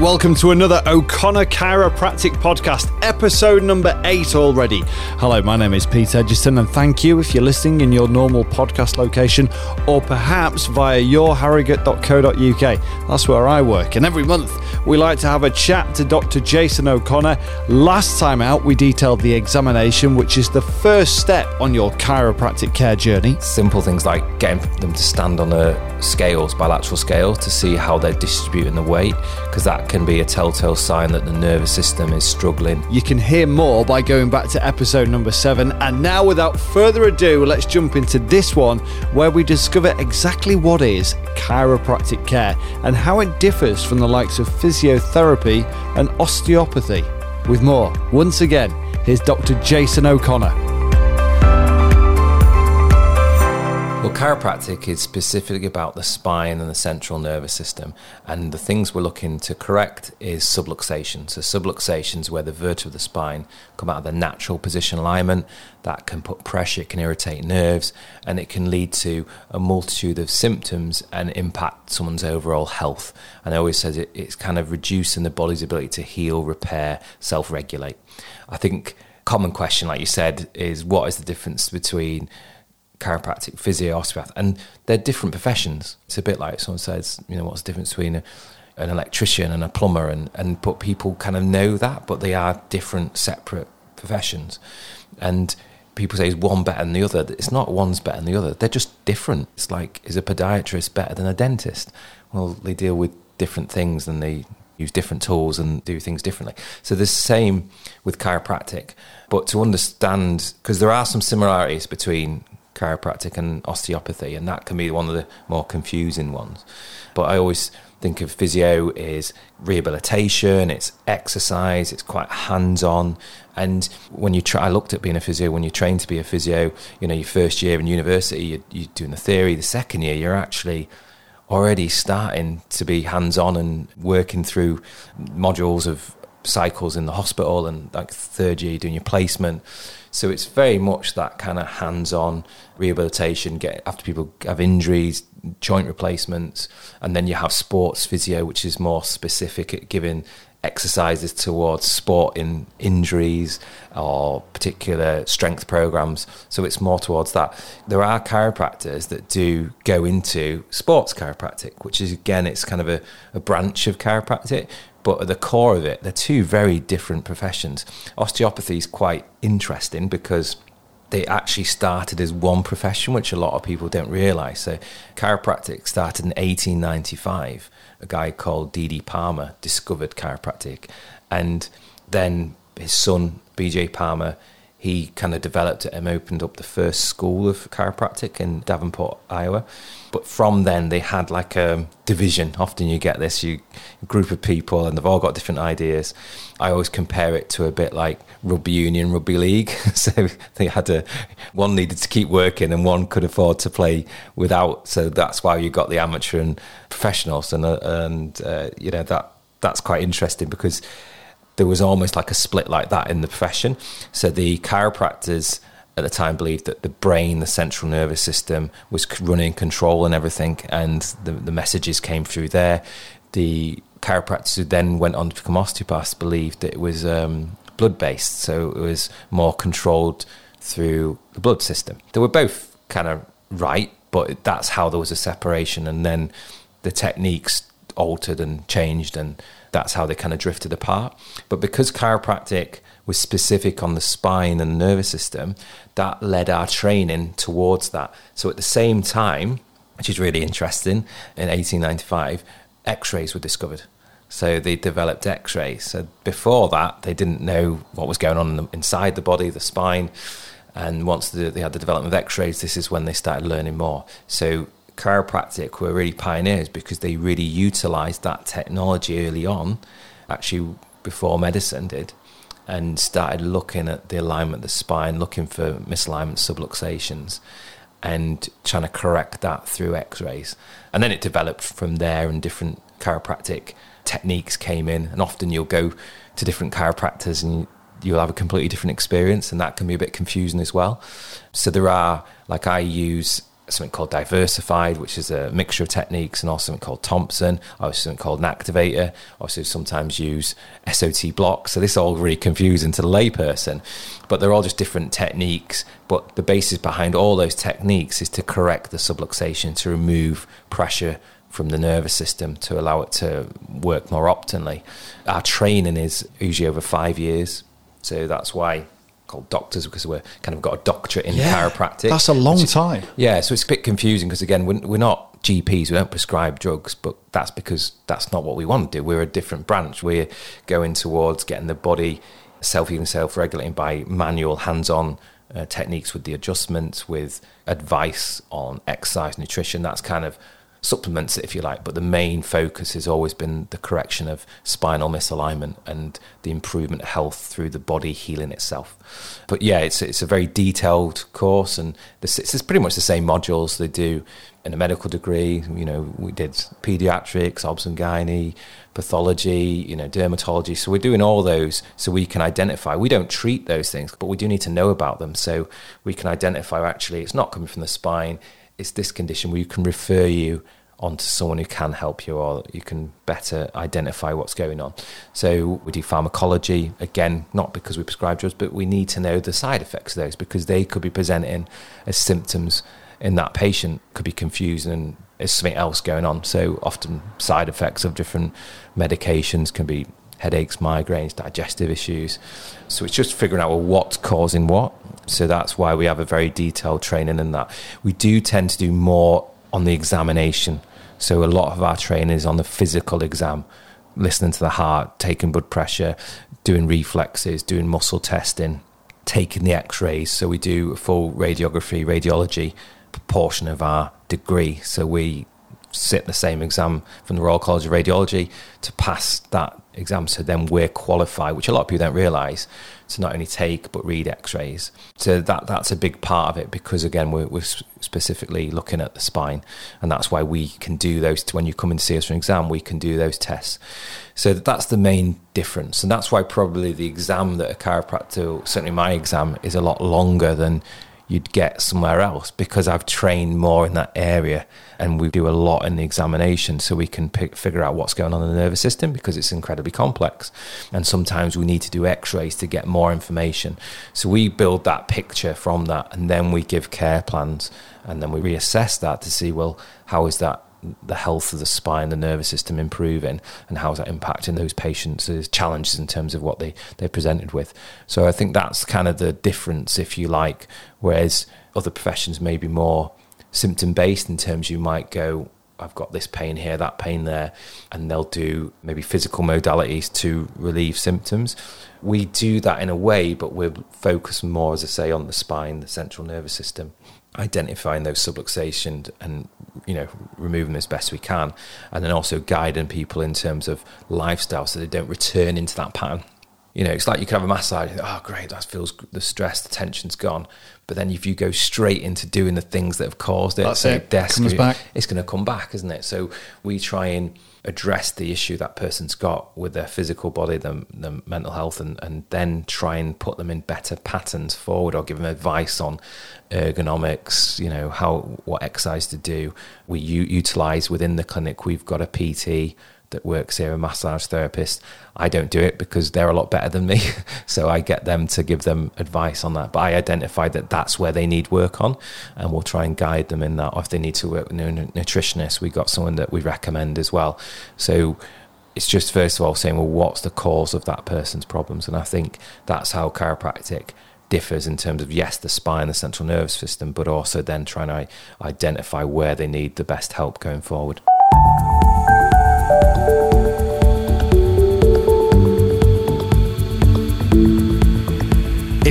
welcome to another O'Connor Chiropractic podcast, episode number eight already. Hello, my name is Pete Edgerton, and thank you if you're listening in your normal podcast location or perhaps via yourharrogate.co.uk. That's where I work, and every month we like to have a chat to Dr. Jason O'Connor. Last time out, we detailed the examination, which is the first step on your chiropractic care journey. Simple things like getting them to stand on a scales, bilateral scale, to see how they're distributing the weight, because that can be a telltale sign that the nervous system is struggling. You can hear more by going back to episode number seven. And now, without further ado, let's jump into this one where we discover exactly what is chiropractic care and how it differs from the likes of physiotherapy and osteopathy. With more, once again, here's Dr. Jason O'Connor. Well, chiropractic is specifically about the spine and the central nervous system. And the things we're looking to correct is subluxation. So, subluxation is where the vertebrae of the spine come out of the natural position alignment. That can put pressure, it can irritate nerves, and it can lead to a multitude of symptoms and impact someone's overall health. And I always says it, it's kind of reducing the body's ability to heal, repair, self regulate. I think common question, like you said, is what is the difference between chiropractic, physio, osteopath, and they're different professions. It's a bit like someone says, you know, what's the difference between a, an electrician and a plumber, and and but people kind of know that, but they are different, separate professions, and people say is one better than the other. It's not one's better than the other. They're just different. It's like is a podiatrist better than a dentist? Well, they deal with different things and they use different tools and do things differently. So the same with chiropractic, but to understand because there are some similarities between chiropractic and osteopathy, and that can be one of the more confusing ones. But I always think of physio is rehabilitation, it's exercise, it's quite hands-on. And when you try, I looked at being a physio. When you train to be a physio, you know, your first year in university, you're, you're doing the theory. The second year, you're actually already starting to be hands-on and working through modules of cycles in the hospital. And like third year, doing your placement so it's very much that kind of hands-on rehabilitation. Get after people have injuries, joint replacements, and then you have sports physio, which is more specific at giving exercises towards sport in injuries or particular strength programs. So it's more towards that. There are chiropractors that do go into sports chiropractic, which is again, it's kind of a, a branch of chiropractic, but at the core of it, they're two very different professions. Osteopathy is quite interesting because they actually started as one profession, which a lot of people don't realize. So, chiropractic started in 1895. A guy called D.D. Palmer discovered chiropractic, and then his son, B.J. Palmer, he kind of developed it and opened up the first school of chiropractic in Davenport, Iowa. But from then, they had like a division. Often you get this you group of people, and they've all got different ideas. I always compare it to a bit like rugby union, rugby league. so they had a one needed to keep working, and one could afford to play without. So that's why you got the amateur and professionals, and uh, and uh, you know that that's quite interesting because there was almost like a split like that in the profession. So the chiropractors at the time believed that the brain, the central nervous system, was running control and everything, and the, the messages came through there. The chiropractors who then went on to become osteopaths believed that it was um, blood based, so it was more controlled through the blood system. They were both kind of right, but that's how there was a separation, and then the techniques altered and changed and that's how they kind of drifted apart. But because chiropractic was specific on the spine and nervous system, that led our training towards that. So at the same time, which is really interesting, in 1895, x rays were discovered. So they developed x rays. So before that, they didn't know what was going on inside the body, the spine. And once they had the development of x rays, this is when they started learning more. So chiropractic were really pioneers because they really utilized that technology early on, actually before medicine did, and started looking at the alignment of the spine, looking for misalignment subluxations, and trying to correct that through x rays. And then it developed from there, and different chiropractic techniques came in. And often you'll go to different chiropractors and you'll have a completely different experience, and that can be a bit confusing as well. So there are, like, I use something called Diversified, which is a mixture of techniques, and also something called Thompson, also something called an activator. Also, sometimes use SOT blocks. So this is all really confusing to the layperson, but they're all just different techniques. But the basis behind all those techniques is to correct the subluxation, to remove pressure from the nervous system to allow it to work more optimally. Our training is usually over five years, so that's why called doctors because we're kind of got a doctorate in yeah, chiropractic. That's a long time. Yeah, so it's a bit confusing because again, we're, we're not GPs, we don't prescribe drugs, but that's because that's not what we want to do. We're a different branch. We're going towards getting the body self-healing, self-regulating by manual, hands-on uh, techniques with the adjustments, with advice on exercise, nutrition. That's kind of supplements it if you like, but the main focus has always been the correction of spinal misalignment and the improvement of health through the body healing itself. But yeah, it's it's a very detailed course, and this, it's pretty much the same modules they do in a medical degree. You know, we did pediatrics, obs and gynae, pathology, you know, dermatology. So we're doing all those so we can identify. We don't treat those things, but we do need to know about them so we can identify. Actually, it's not coming from the spine it's this condition where you can refer you onto someone who can help you or you can better identify what's going on. So we do pharmacology, again, not because we prescribe drugs, but we need to know the side effects of those because they could be presenting as symptoms in that patient, could be confused and there's something else going on. So often side effects of different medications can be headaches, migraines, digestive issues. So it's just figuring out well, what's causing what. So that's why we have a very detailed training in that. We do tend to do more on the examination. So a lot of our training is on the physical exam, listening to the heart, taking blood pressure, doing reflexes, doing muscle testing, taking the x rays. So we do a full radiography, radiology portion of our degree. So we sit the same exam from the Royal College of Radiology to pass that exam. So then we're qualified, which a lot of people don't realise, to not only take but read X-rays. So that that's a big part of it because again we're, we're specifically looking at the spine, and that's why we can do those. When you come and see us for an exam, we can do those tests. So that's the main difference, and that's why probably the exam that a chiropractor, certainly my exam, is a lot longer than you'd get somewhere else because I've trained more in that area and we do a lot in the examination so we can pick, figure out what's going on in the nervous system because it's incredibly complex. And sometimes we need to do x rays to get more information. So we build that picture from that and then we give care plans and then we reassess that to see, well, how is that the health of the spine, the nervous system improving, and how is that impacting those patients' challenges in terms of what they they presented with. So I think that's kind of the difference, if you like. Whereas other professions may be more symptom based in terms you might go. I've got this pain here, that pain there, and they'll do maybe physical modalities to relieve symptoms. We do that in a way, but we're focused more, as I say, on the spine, the central nervous system identifying those subluxations and you know removing them as best we can and then also guiding people in terms of lifestyle so they don't return into that pattern you know it's like you can have a massage oh great that feels the stress the tension's gone but then if you go straight into doing the things that have caused it That's so it. Desk, it's going to come back isn't it so we try and address the issue that person's got with their physical body, the, the mental health, and, and then try and put them in better patterns forward or give them advice on ergonomics, you know, how what exercise to do. We u- utilize within the clinic, we've got a PT that works here, a massage therapist. I don't do it because they're a lot better than me. so I get them to give them advice on that. But I identify that that's where they need work on, and we'll try and guide them in that. Or if they need to work with a nutritionist, we've got someone that we recommend as well. So it's just first of all saying, well, what's the cause of that person's problems? And I think that's how chiropractic differs in terms of yes the spine the central nervous system but also then trying to identify where they need the best help going forward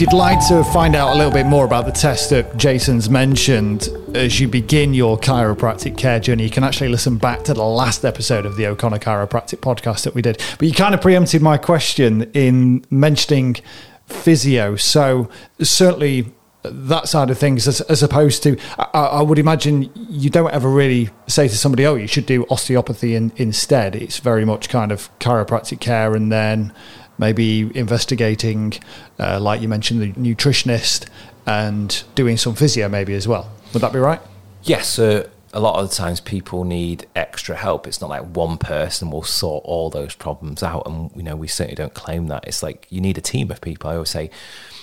if you'd like to find out a little bit more about the test that Jason's mentioned as you begin your chiropractic care journey, you can actually listen back to the last episode of the O'Connor Chiropractic podcast that we did. But you kind of preempted my question in mentioning physio. So, certainly that side of things as, as opposed to I, I, would imagine you don't ever really say to somebody oh you should do osteopathy in, instead it's very much kind of chiropractic care and then maybe investigating uh, like you mentioned the nutritionist and doing some physio maybe as well would that be right Yes, uh, a lot of the times people need extra help. It's not like one person will sort all those problems out, and you know we certainly don't claim that. It's like you need a team of people. I always say,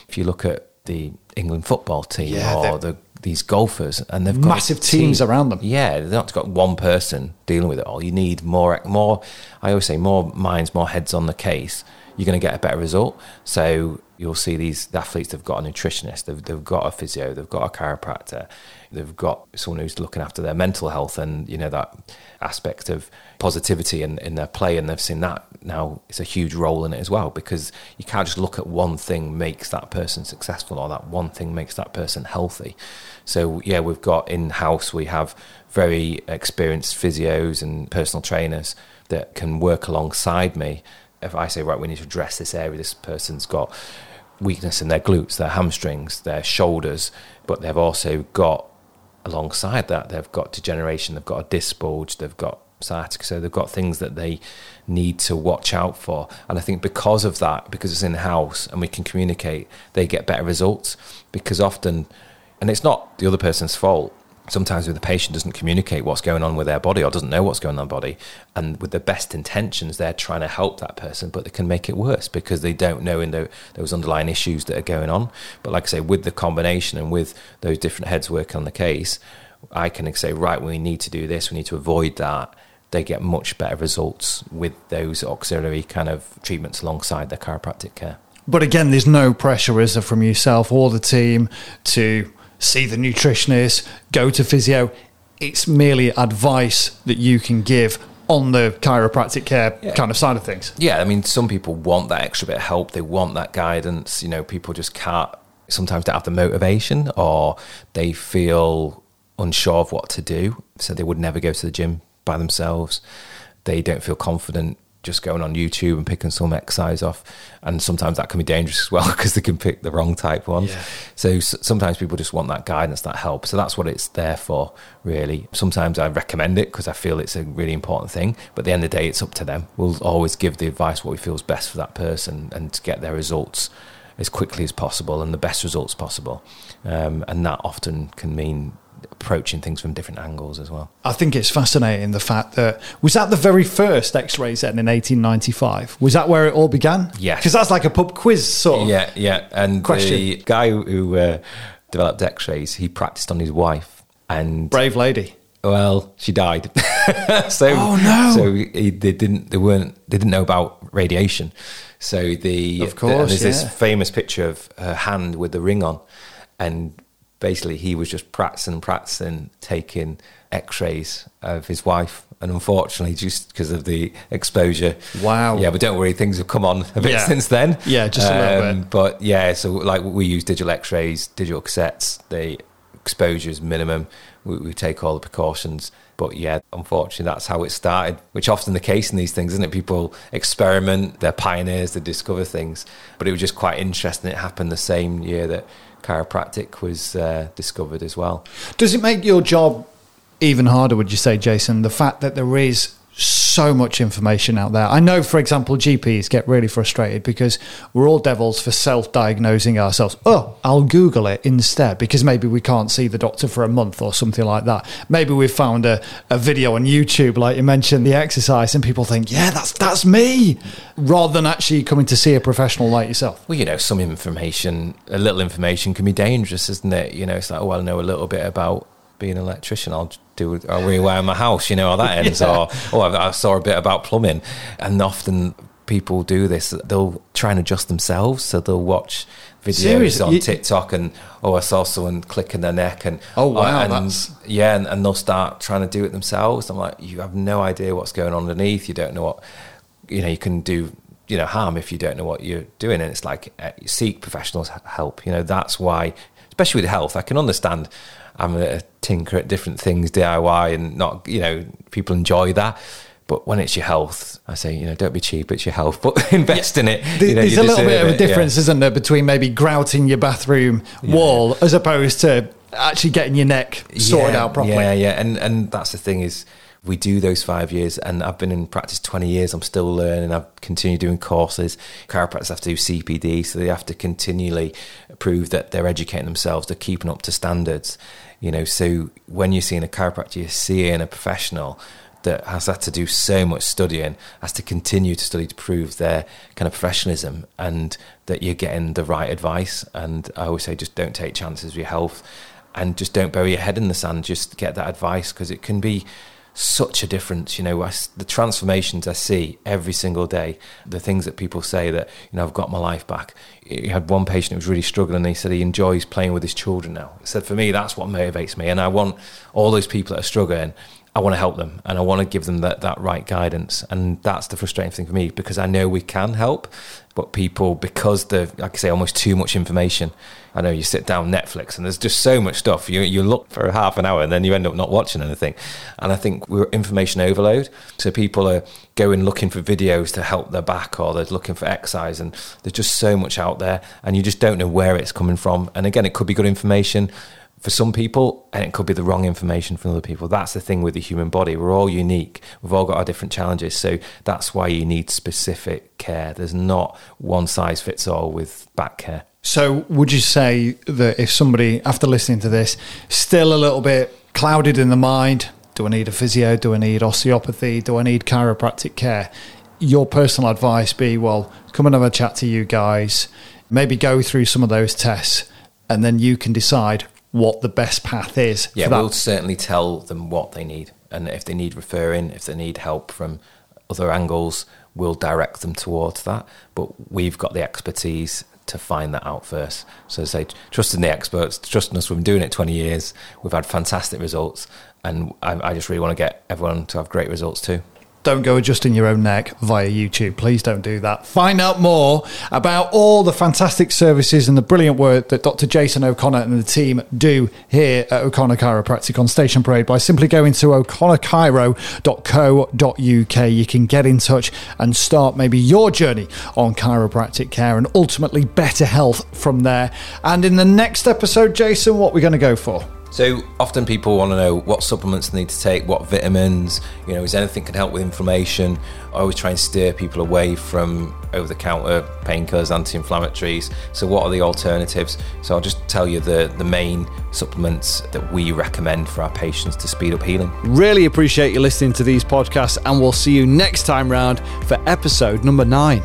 if you look at the England football team Yeah, or the these golfers, and they've got Massive teams around them. Yeah, they've not got one person dealing with it all. You need more, more. I always say, more minds, more heads on the case. You're going to get a better result. So you'll see these athletes. They've got a nutritionist. They've, they've got a physio. They've got a chiropractor. They've got someone who's looking after their mental health and you know that aspect of positivity in, in their play. And they've seen that now. It's a huge role in it as well because you can't just look at one thing makes that person successful or that one thing makes that person healthy. So yeah, we've got in house. We have very experienced physios and personal trainers that can work alongside me. If I say right, we need to address this area. This person's got weakness in their glutes, their hamstrings, their shoulders, but they've also got alongside that they've got degeneration, they've got a disc bulge, they've got sciatica, so they've got things that they need to watch out for. And I think because of that, because it's in house and we can communicate, they get better results. Because often, and it's not the other person's fault. Sometimes when the patient doesn't communicate what's going on with their body or doesn't know what's going on in their body, and with the best intentions, they're trying to help that person, but they can make it worse because they don't know in the, those underlying issues that are going on. But like I say, with the combination and with those different heads working on the case, I can say, right, we need to do this, we need to avoid that. They get much better results with those auxiliary kind of treatments alongside their chiropractic care. But again, there's no pressure, is there, from yourself or the team to see the nutritionist, go to physio. It's merely advice that you can give on the chiropractic care Yeah. kind of side of things. Yeah, I mean, some people want that extra bit of help. They want that guidance. You know, people just can't sometimes don't have the motivation or they feel unsure of what to do. So they would never go to the gym by themselves. They don't feel confident just going on YouTube and picking some exercise off. And sometimes that can be dangerous as well because they can pick the wrong type ones. Yeah. So s- sometimes people just want that guidance, that help. So that's what it's there for, really. Sometimes I recommend it because I feel it's a really important thing. But at the end of the day, it's up to them. We'll always give the advice what we feel is best for that person and to get their results as quickly as possible and the best results possible. Um, and that often can mean approaching things from different angles as well. I think it's fascinating the fact that was that the very first X-ray then in 1895. Was that where it all began? Yeah, because that's like a pub quiz sort of. Yeah, yeah. And Question. the guy who uh, developed X-rays, he practiced on his wife, and Brave lady. well, she died. so, Oh, no. So he, they didn't. They weren't. They didn't know about radiation. So the Of course, and there's yeah. this famous picture of her hand with the ring on, and basically he was just practicing and practicing taking X-rays of his wife. And unfortunately, just because of the exposure, Wow. yeah. But don't worry, things have come on a bit Yeah. since then. Yeah, just a little bit. Um, but yeah, so like we use digital X-rays, digital cassettes. The exposure is minimum. We, we take all the precautions. But yeah, unfortunately, that's how it started, which often the case in these things, isn't it? People experiment, they're pioneers, they discover things. But it was just quite interesting. It happened the same year that chiropractic was uh, discovered as well. Does it make your job even harder, would you say, Jason? The fact that there is so much information out there. I know, for example, GPs get really frustrated because we're all devils for self diagnosing ourselves. Oh, I'll Google it instead because maybe we can't see the doctor for a month or something like that. Maybe we've found a, a video on YouTube, like you mentioned, the exercise, and people think, yeah, that's, that's me, rather than actually coming to see a professional like yourself. Well, you know, some information, a little information can be dangerous, isn't it? You know, it's like, oh, I know a little bit about being an electrician. I'll do, I'll rewire my house, you know, how that ends. Yeah. Or, oh, I I saw a bit about plumbing. And often people do this, they'll try and adjust themselves. So they'll watch videos Seriously? on You- TikTok and, oh, I saw someone clicking their neck. And, Oh, wow, and, that's- yeah, and, and they'll start trying to do it themselves. I'm like, you have no idea what's going on underneath. You don't know what, you know, you can do, you know, harm if you don't know what you're doing. And it's like, uh, seek professionals' help. You know, that's why, especially with health, I can understand I'm a tinker at different things, DIY, and not, you know, people enjoy that. But when it's your health, I say, you know, don't be cheap, it's your health, but invest in it. You know, There's a little bit of a it, yeah. difference, isn't there, between maybe grouting your bathroom wall as opposed to actually getting your neck sorted Yeah, out properly. Yeah, yeah, and and that's the thing is we do those five years, and I've been in practice twenty years. I'm still learning. I've continued doing courses. Chiropractors have to do CPD, so they have to continually prove that they're educating themselves, they're keeping up to standards. You know, so when you're seeing a chiropractor, you're seeing a professional that has had to do so much studying, has to continue to study to prove their kind of professionalism and that you're getting the right advice. And I always say, just don't take chances with your health and just don't bury your head in the sand. Just get that advice because it can be such a difference. You know, I, the transformations I see every single day, the things that people say that, you know, I've got my life back. You had one patient who was really struggling and he said he enjoys playing with his children now. He said, for me, that's what motivates me. And I want all those people that are struggling I want to help them and I want to give them that, that right guidance. And that's the frustrating thing for me because I know we can help, but people, because the, like I say, almost too much information. I know you sit down Netflix and there's just so much stuff. You, you look for half an hour and then you end up not watching anything. And I think we're information overload. So people are going looking for videos to help their back or they're looking for exercise and there's just so much out there and you just don't know where it's coming from. And again, it could be good information for some people, and it could be the wrong information for other people. That's the thing with the human body. We're all unique. We've all got our different challenges. So that's why you need specific care. There's not one size fits all with back care. So, would you say that if somebody, after listening to this, still a little bit clouded in the mind, do I need a physio? Do I need osteopathy? Do I need chiropractic care? Your personal advice be, well, come and have a chat to you guys, maybe go through some of those tests, and then you can decide what the best path is. Yeah, we'll certainly tell them what they need. And if they need referring, if they need help from other angles, we'll direct them towards that. But we've got the expertise to find that out first. So say, trusting the experts, trusting us. We've been doing it 20 years. We've had fantastic results. And I, I just really want to get everyone to have great results too. Don't go adjusting your own neck via YouTube. Please don't do that. Find out more about all the fantastic services and the brilliant work that Dr. Jason O'Connor and the team do here at O'Connor Chiropractic on Station Parade by simply going to o'connorchiro.co.uk. You can get in touch and start maybe your journey on chiropractic care and ultimately better health from there. And in the next episode, Jason, what we're we going to go for? So often people want to know what supplements they need to take, what vitamins, you know, is anything can help with inflammation. I always try and steer people away from over the counter painkillers, anti inflammatories. So, what are the alternatives? So, I'll just tell you the, the main supplements that we recommend for our patients to speed up healing. Really appreciate you listening to these podcasts, and we'll see you next time round for episode number nine.